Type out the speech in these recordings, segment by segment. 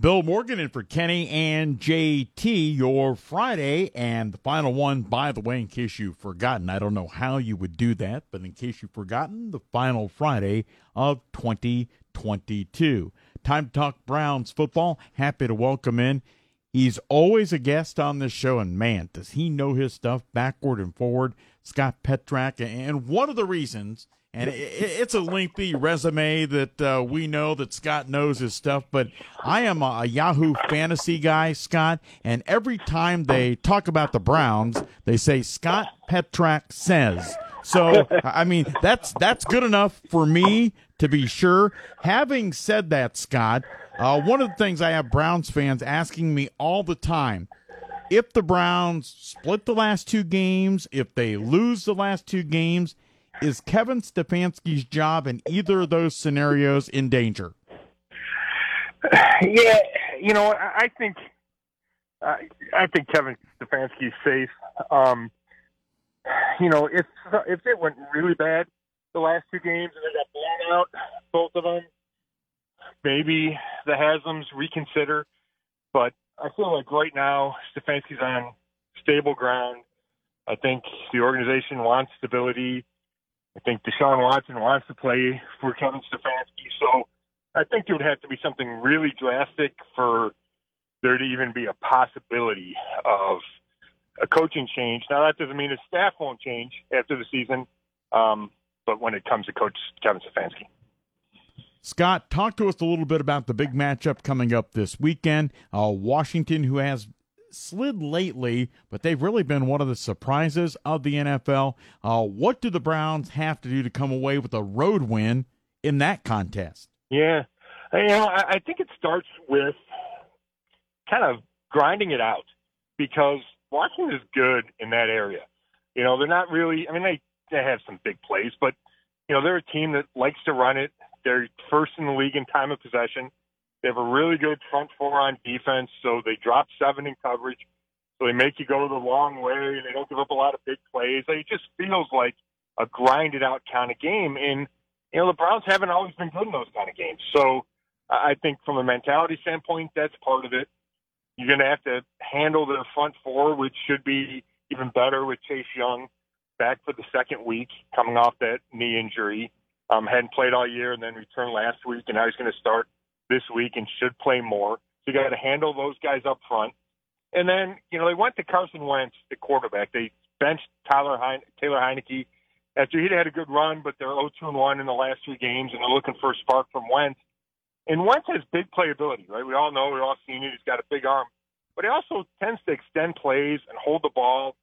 Bill Morgan in for Kenny and JT, your Friday, and the final one, by the way, in case you've forgotten, I don't know how you would do that, but in case you've forgotten, the final Friday of 2022. Time to talk Browns football. Happy to welcome in. He's always a guest on this show, and man, does he know his stuff backward and forward. Scott Petrak, and one of the reasons – and it's a lengthy resume that uh, we know that Scott knows his stuff. But I am a, Yahoo fantasy guy, Scott, and every time they talk about the Browns, they say Scott Petrak says. So I mean that's that's good enough for me to be sure. Having said that, Scott, uh, one of the things I have Browns fans asking me all the time if the Browns split the last two games, if they lose the last two games, is Kevin Stefanski's job in either of those scenarios in danger? Yeah, you know, I think I think Kevin Stefanski's safe. Um, you know, if if it went really bad the last two games and they got blown out, both of them, maybe the Haslam's reconsider. But I feel like right now Stefanski's on stable ground. I think the organization wants stability. I think Deshaun Watson wants to play for Kevin Stefanski. So I think it would have to be something really drastic for there to even be a possibility of a coaching change. Now, that doesn't mean his staff won't change after the season, um, but when it comes to Coach Kevin Stefanski. Scott, talk to us a little bit about the big matchup coming up this weekend. Uh, Washington, who has slid lately, but they've really been one of the surprises of the NFL. Uh, what do the Browns have to do to come away with a road win in that contest? Yeah, you know, I, I think it starts with kind of grinding it out because Washington is good in that area. You know, they're not really. I mean, they they have some big plays, but you know, they're a team that likes to run it. They're first in the league in time of possession. They have a really good front four on defense, so they drop seven in coverage. So they make you go the long way. And they don't give up a lot of big plays. It just feels like a grinded out kind of game. And, you know, the Browns haven't always been good in those kind of games. So I think from a mentality standpoint, that's part of it. You're going to have to handle the front four, which should be even better with Chase Young back for the second week coming off that knee injury. Um, hadn't played all year and then returned last week, and now he's going to start this week and should play more. So you got to handle those guys up front. And then, you know, they went to Carson Wentz, the quarterback. They benched Tyler Heine, Taylor Heinicke after he'd had a good run, but they're 0 2 1 in the last three games, and they're looking for a spark from Wentz. And Wentz has big playability, right? We all know, we've all seen it. He's got a big arm, but he also tends to extend plays and hold the ball,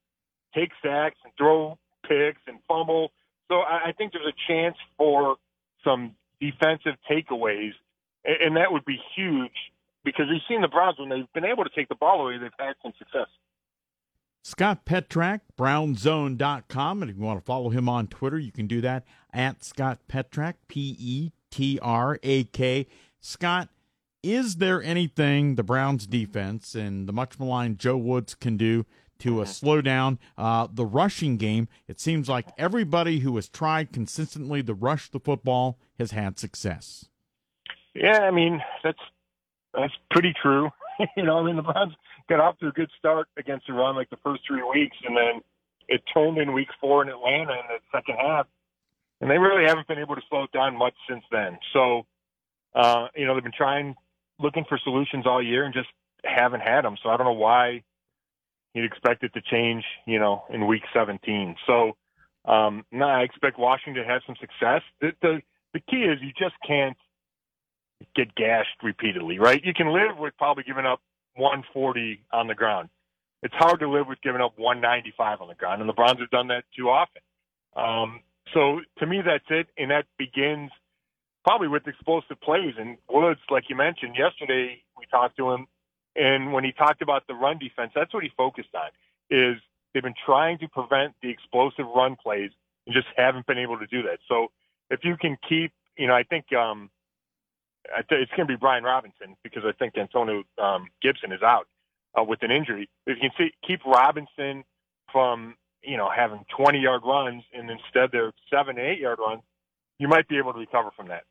take sacks, and throw picks and fumble. So I think there's a chance for some defensive takeaways and that would be huge because we've seen the Browns when they've been able to take the ball away, they've had some success. Scott Petrak, brownzone.com. And if you want to follow him on Twitter, you can do that at Scott Petrak, P E T R A K. Scott, is there anything the Browns defense and the much maligned Joe Woods can do to uh, slow down uh, the rushing game? It seems like everybody who has tried consistently to rush the football has had success. Yeah, I mean that's that's pretty true. you know, I mean the Browns got off to a good start against run like the first three weeks, and then it turned in week four in Atlanta in the second half, and they really haven't been able to slow it down much since then. So, uh, you know, they've been trying, looking for solutions all year, and just haven't had them. So I don't know why you'd expect it to change, you know, in week 17. So, um, no, I expect Washington to have some success. The, the the key is you just can't get gashed repeatedly, right? You can live with probably giving up 140 on the ground. It's hard to live with giving up 195 on the ground, and the Browns have done that too often. Um, so to me, that's it, and that begins probably with explosive plays. And Woods, like you mentioned yesterday, We talked to him, and when he talked about the run defense, that's what he focused on. Is they've been trying to prevent the explosive run plays and just haven't been able to do that. So if you can keep, you know, I think um, I th- it's going to be Brian Robinson because I think Antonio um, Gibson is out uh, with an injury. If you can see, keep Robinson from you know having 20 yard runs and instead they're seven eight yard runs, you might be able to recover from that.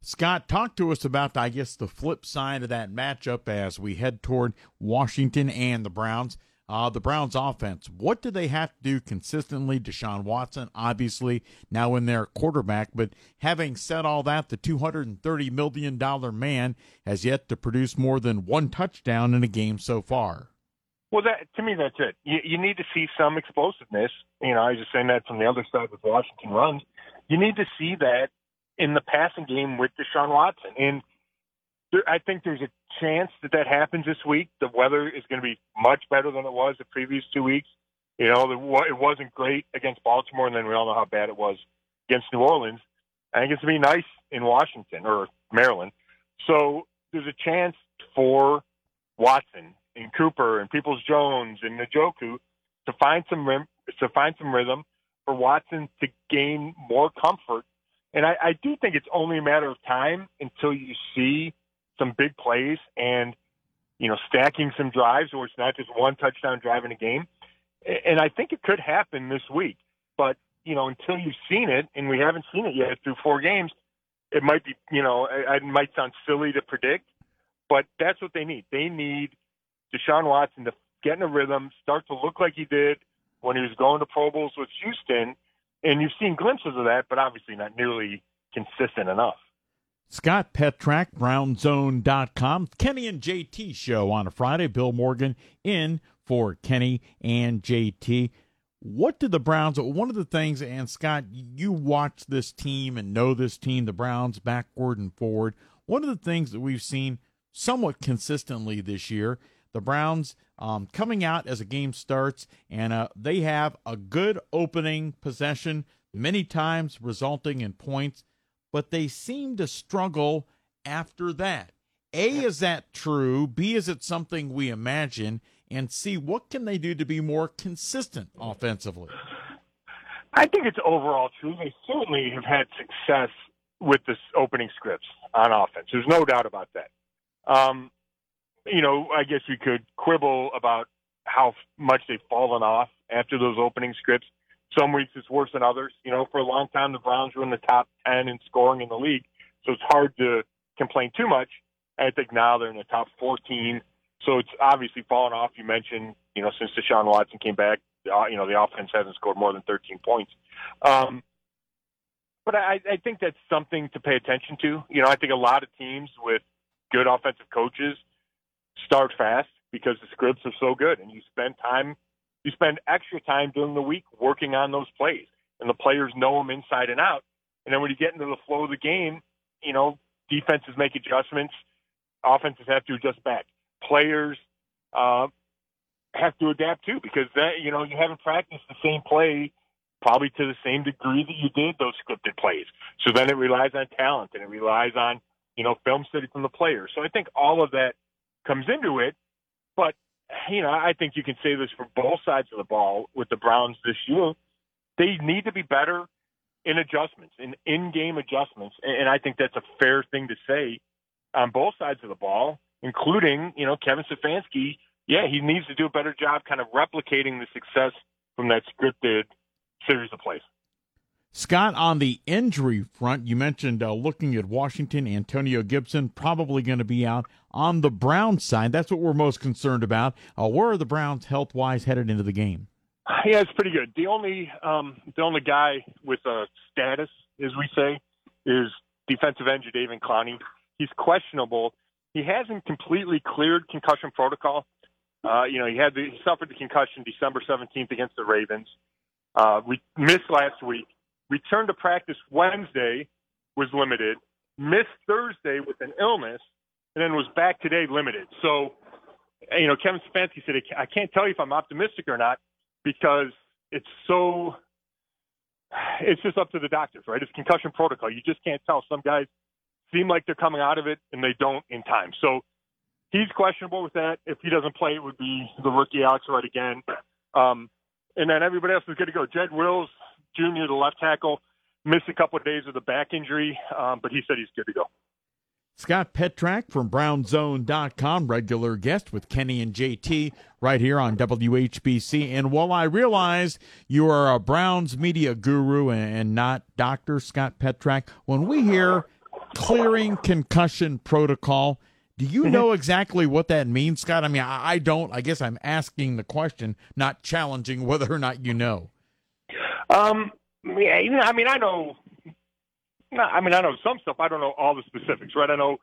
Scott, talk to us about, I guess, the flip side of that matchup as we head toward Washington and the Browns. Uh, the Browns offense, what do they have to do consistently? Deshaun Watson, obviously, now in their quarterback. But having said all that, the $230 million man has yet to produce more than one touchdown in a game so far. Well, that to me, that's it. You, you need to see some explosiveness. You know, I was just saying that from the other side with Washington runs. You need to see that in the passing game with Deshaun Watson. And I think there's a chance that that happens this week. The weather is going to be much better than it was the previous two weeks. You know, the, it wasn't great against Baltimore, and then we all know how bad it was against New Orleans. I think it's going to be nice in Washington or Maryland. So there's a chance for Watson and Cooper and Peoples Jones and Njoku to find some rim, to find some rhythm for Watson to gain more comfort. And I, I do think it's only a matter of time until you see some big plays and you know stacking some drives, or it's not just one touchdown drive in a game. And I think it could happen this week, but you know until you've seen it, and we haven't seen it yet through four games, it might be you know it might sound silly to predict, but that's what they need. They need Deshaun Watson to get in a rhythm, start to look like he did when he was going to Pro Bowls with Houston, and you've seen glimpses of that, but obviously not nearly consistent enough. Scott Petrak, BrownZone.com. Kenny and JT show on a Friday. Bill Morgan in for Kenny and JT. What did the Browns, one of the things, and Scott, you watch this team and know this team, the Browns, backward and forward. One of the things that we've seen somewhat consistently this year, the Browns um, coming out as a game starts, and uh, they have a good opening possession, many times resulting in points but they seem to struggle after that. A, is that true? B, is it something we imagine? And C, what can they do to be more consistent offensively? I think it's overall true. They certainly have had success with this opening scripts on offense. There's no doubt about that. Um, you know, I guess we could quibble about how much they've fallen off after those opening scripts. Some weeks it's worse than others. You know, for a long time the Browns were in the top ten in scoring in the league, so it's hard to complain too much. I think now they're in the top fourteen, so it's obviously fallen off. You mentioned, you know, since Deshaun Watson came back, uh, you know, the offense hasn't scored more than thirteen points. Um, but I, I think that's something to pay attention to. You know, I think a lot of teams with good offensive coaches start fast because the scripts are so good, and you spend time you spend extra time during the week working on those plays, and the players know them inside and out. And then when you get into the flow of the game, you know, defenses make adjustments, offenses have to adjust back. Players uh, have to adapt too because that you know you haven't practiced the same play probably to the same degree that you did those scripted plays. So then it relies on talent and it relies on you know film study from the players. So I think all of that comes into it. But you know, I think you can say this for both sides of the ball with the Browns this year. They need to be better in adjustments, in in-game adjustments, and I think that's a fair thing to say on both sides of the ball, including you know Kevin Stefanski. Yeah, he needs to do a better job, kind of replicating the success from that scripted series of plays. Scott, on the injury front, you mentioned uh, looking at Washington, Antonio Gibson probably going to be out. On the Browns side, that's what we're most concerned about. Uh, where are the Browns health wise headed into the game? Yeah, it's pretty good. The only um, the only guy with a status, as we say, is defensive end Jadeveon Clowney. He's questionable. He hasn't completely cleared concussion protocol. Uh, you know, he had the, he suffered the concussion December 17th against the Ravens. Uh, we missed last week returned to practice Wednesday, was limited, missed Thursday with an illness, and then was back today limited. So, you know, Kevin Stefanski said, I can't tell you if I'm optimistic or not because it's so, it's just up to the doctors, right? It's concussion protocol. You just can't tell. Some guys seem like they're coming out of it and they don't in time. So he's questionable with that. If he doesn't play, it would be the rookie Alex Wright again. Um, and then everybody else is good to go. Jed Wills Jr., the left tackle, missed a couple of days with a back injury, um, but he said he's good to go. Scott Petrak from BrownZone.com, regular guest with Kenny and JT right here on WHBC. And while I realize you are a Browns media guru and not Dr. Scott Petrak, when we hear clearing concussion protocol, do you mm-hmm. know exactly what that means, Scott? I mean, I don't. I guess I'm asking the question, not challenging whether or not you know. Um, yeah, I mean, I know I mean, I know some stuff. I don't know all the specifics, right? I know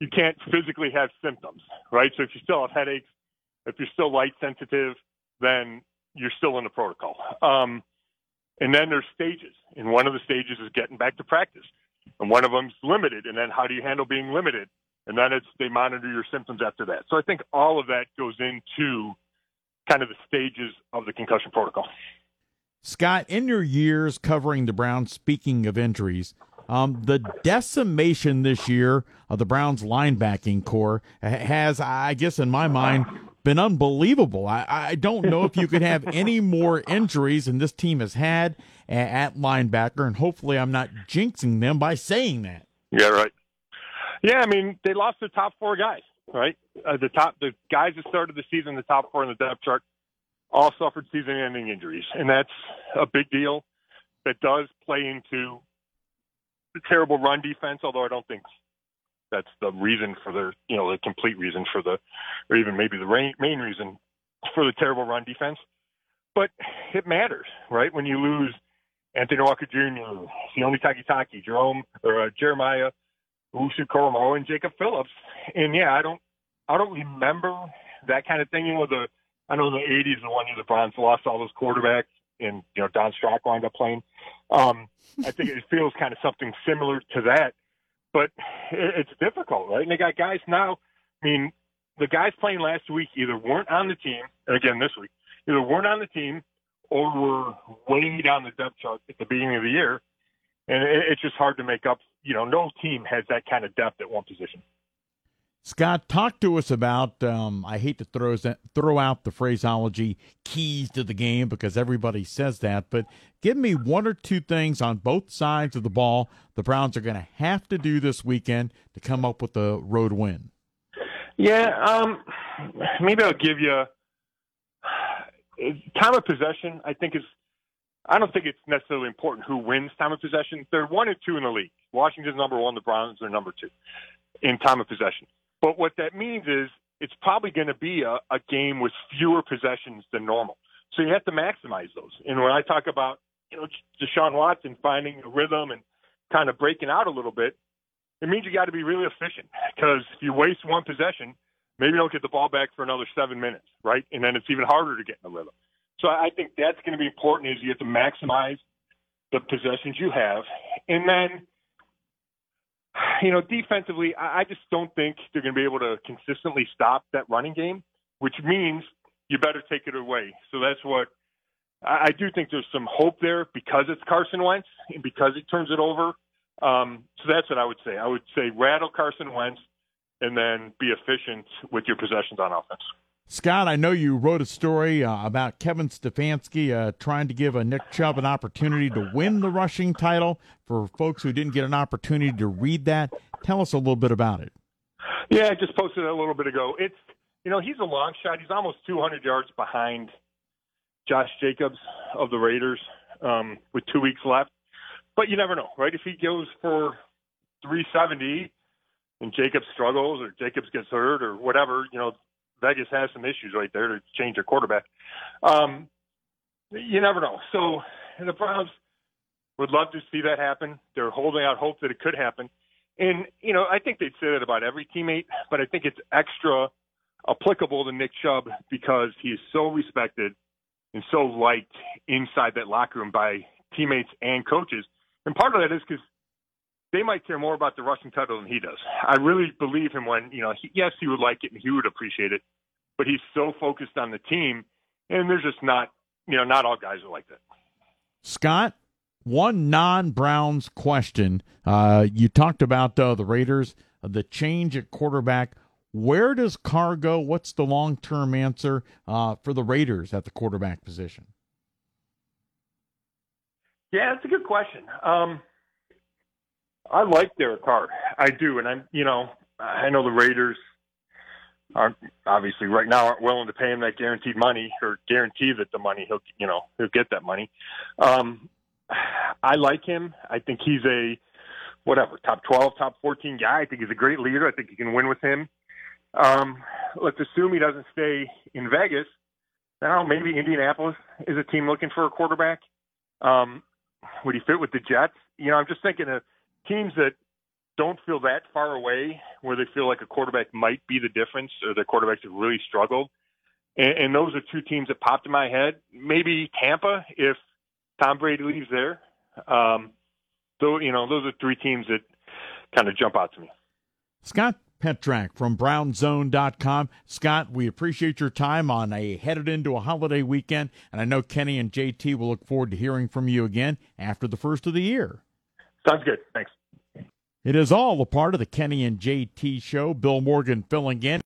you can't physically have symptoms, right? So if you still have headaches, if you're still light sensitive, then you're still in the protocol. Um, and then there's stages, and one of the stages is getting back to practice, and one of them's limited. And then how do you handle being limited? And then it's they monitor your symptoms after that. So I think all of that goes into kind of the stages of the concussion protocol. Scott, in your years covering the Browns, speaking of injuries, um, the decimation this year of the Browns linebacking corps has, I guess, in my mind, been unbelievable. I, I don't know if you could have any more injuries than this team has had at linebacker, and hopefully I'm not jinxing them by saying that. Yeah, right. Yeah, I mean, they lost their top four guys, right? Uh, the top, the guys that started the season, the top four in the depth chart, all suffered season-ending injuries, and that's a big deal. That does play into the terrible run defense, although I don't think that's the reason for the you know the complete reason for the or even maybe the main, reason for the terrible run defense. But it matters, right? When you lose Anthony Walker Jr., Sione Takitaki, Jerome or uh, Jeremiah Owusu-Koramoah, and Jacob Phillips. And yeah, I don't I don't remember that kind of thing. You know, the I know the '80s the one year the Browns lost all those quarterbacks and you know Don Strock wound up playing. Um, I think it feels kind of something similar to that, but it's difficult, right? And they got guys now. I mean, the guys playing last week either weren't on the team, and again this week, either weren't on the team or were way down the depth chart at the beginning of the year, and it's just hard to make up. You know, no team has that kind of depth at one position. Scott, talk to us about. Um, I hate to throw throw out the phraseology "keys to the game" because everybody says that, but give me one or two things on both sides of the ball the Browns are going to have to do this weekend to come up with a road win. Yeah, um, maybe I'll give you time of possession. I think is. I don't think it's necessarily important who wins time of possession. They're one and two in the league. Washington's number one. The Browns are number two in time of possession. But what that means is it's probably going to be a, a game with fewer possessions than normal. So you have to maximize those. And when I talk about, you know, Deshaun Watson finding a rhythm and kind of breaking out a little bit, it means you got to be really efficient because if you waste one possession, maybe you don't get the ball back for another seven minutes, right? And then it's even harder to get in the rhythm. So I think that's going to be important is you have to maximize the possessions you have. And then you know, defensively, I just don't think they're going to be able to consistently stop that running game, which means you better take it away. So that's what I do think there's some hope there because it's Carson Wentz and because he turns it over. Um, so that's what I would say. I would say rattle Carson Wentz and then be efficient with your possessions on offense. Scott, I know you wrote a story uh, about Kevin Stefanski uh, trying to give a Nick Chubb an opportunity to win the rushing title. For folks who didn't get an opportunity to read that, tell us a little bit about it. Yeah, I just posted it a little bit ago. It's you know he's a long shot. He's almost 200 yards behind Josh Jacobs of the Raiders um, with two weeks left. But you never know, right? If he goes for 370 and Jacobs struggles or Jacobs gets hurt or whatever, you know, Vegas has some issues right there to change their quarterback. Um, you never know. So the Browns would love to see that happen. They're holding out hope that it could happen. And, you know, I think they'd say that about every teammate, but I think it's extra applicable to Nick Chubb because he is so respected and so liked inside that locker room by teammates and coaches. And part of that is because they might care more about the rushing title than he does. I really believe him when, you know, he, yes, he would like it and he would appreciate it, but he's so focused on the team, and there's just not, you know, not all guys are like that. Scott, one non-Browns question. Uh, you talked about uh, the Raiders, uh, the change at quarterback. Where does Carr go? What's the long term answer uh, for the Raiders at the quarterback position? Yeah, that's a good question. Um, I like Derek Carr. I do, and I'm, you know, I know the Raiders aren't obviously right now aren't willing to pay him that guaranteed money or guarantee that the money he'll, you know, he'll get that money. Um, I like him. I think he's a whatever top twelve, top fourteen guy. I think he's a great leader. I think you can win with him. Um, let's assume he doesn't stay in Vegas. Now maybe Indianapolis is a team looking for a quarterback. Um, would he fit with the Jets? You know, I'm just thinking of teams that don't feel that far away, where they feel like a quarterback might be the difference, or the quarterbacks have really struggled. And, and those are two teams that popped in my head. Maybe Tampa, if Tom Brady leaves there. Um, so you know, those are three teams that kind of jump out to me. Scott Petrak from brownzone.com. Scott, we appreciate your time on a headed into a holiday weekend, and I know Kenny and JT will look forward to hearing from you again after the first of the year. Sounds good. Thanks. It is all a part of the Kenny and JT show. Bill Morgan filling in.